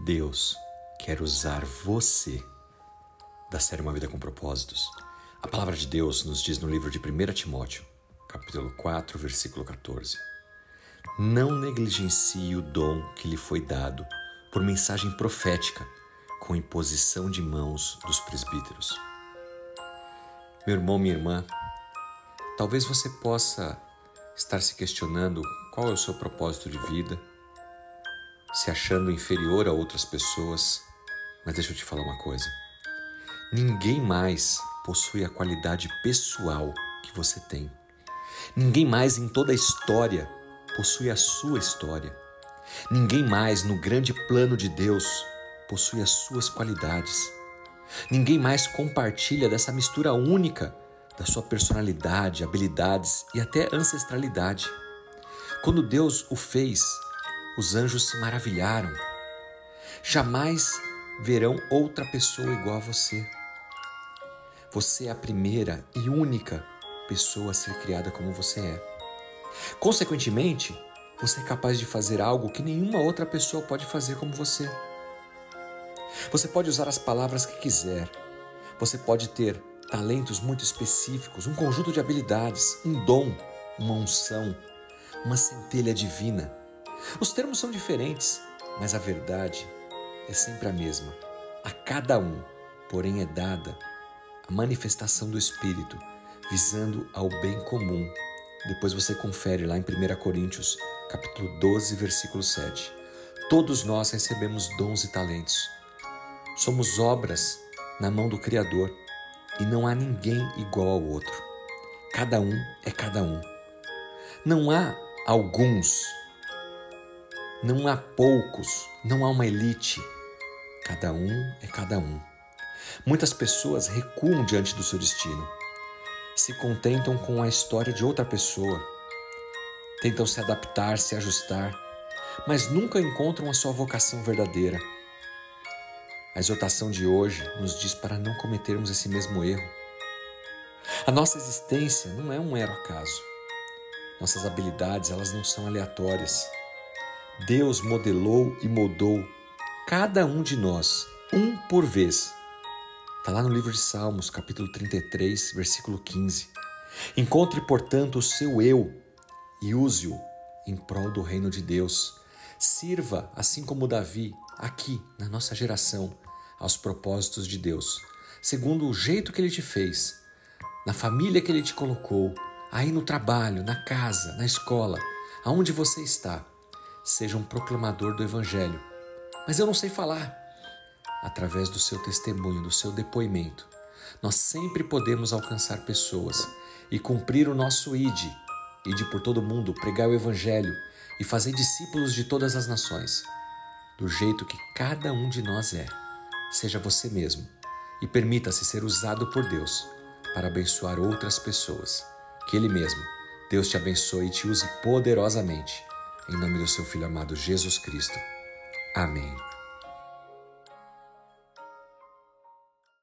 Deus quer usar você da série Uma Vida com Propósitos. A palavra de Deus nos diz no livro de 1 Timóteo, capítulo 4, versículo 14: Não negligencie o dom que lhe foi dado por mensagem profética com imposição de mãos dos presbíteros. Meu irmão, minha irmã, talvez você possa estar se questionando qual é o seu propósito de vida se achando inferior a outras pessoas. Mas deixa eu te falar uma coisa: ninguém mais possui a qualidade pessoal que você tem. Ninguém mais em toda a história possui a sua história. Ninguém mais no grande plano de Deus possui as suas qualidades. Ninguém mais compartilha dessa mistura única da sua personalidade, habilidades e até ancestralidade. Quando Deus o fez, os anjos se maravilharam. Jamais verão outra pessoa igual a você. Você é a primeira e única pessoa a ser criada como você é. Consequentemente, você é capaz de fazer algo que nenhuma outra pessoa pode fazer como você. Você pode usar as palavras que quiser. Você pode ter talentos muito específicos, um conjunto de habilidades, um dom, uma unção, uma centelha divina. Os termos são diferentes, mas a verdade é sempre a mesma. A cada um, porém, é dada a manifestação do Espírito, visando ao bem comum. Depois você confere lá em 1 Coríntios, capítulo 12, versículo 7. Todos nós recebemos dons e talentos. Somos obras na mão do Criador e não há ninguém igual ao outro. Cada um é cada um. Não há alguns não há poucos, não há uma elite. Cada um é cada um. Muitas pessoas recuam diante do seu destino. Se contentam com a história de outra pessoa. Tentam se adaptar, se ajustar, mas nunca encontram a sua vocação verdadeira. A exortação de hoje nos diz para não cometermos esse mesmo erro. A nossa existência não é um mero acaso. Nossas habilidades, elas não são aleatórias. Deus modelou e moldou cada um de nós, um por vez. Está lá no livro de Salmos, capítulo 33, versículo 15. Encontre, portanto, o seu eu e use-o em prol do reino de Deus. Sirva, assim como Davi, aqui, na nossa geração, aos propósitos de Deus, segundo o jeito que ele te fez, na família que ele te colocou, aí no trabalho, na casa, na escola, aonde você está seja um proclamador do Evangelho. Mas eu não sei falar. Através do seu testemunho, do seu depoimento, nós sempre podemos alcançar pessoas e cumprir o nosso ID, ide por todo mundo, pregar o Evangelho e fazer discípulos de todas as nações, do jeito que cada um de nós é. Seja você mesmo e permita-se ser usado por Deus para abençoar outras pessoas. Que Ele mesmo, Deus te abençoe e te use poderosamente em nome do seu Filho amado Jesus Cristo. Amém.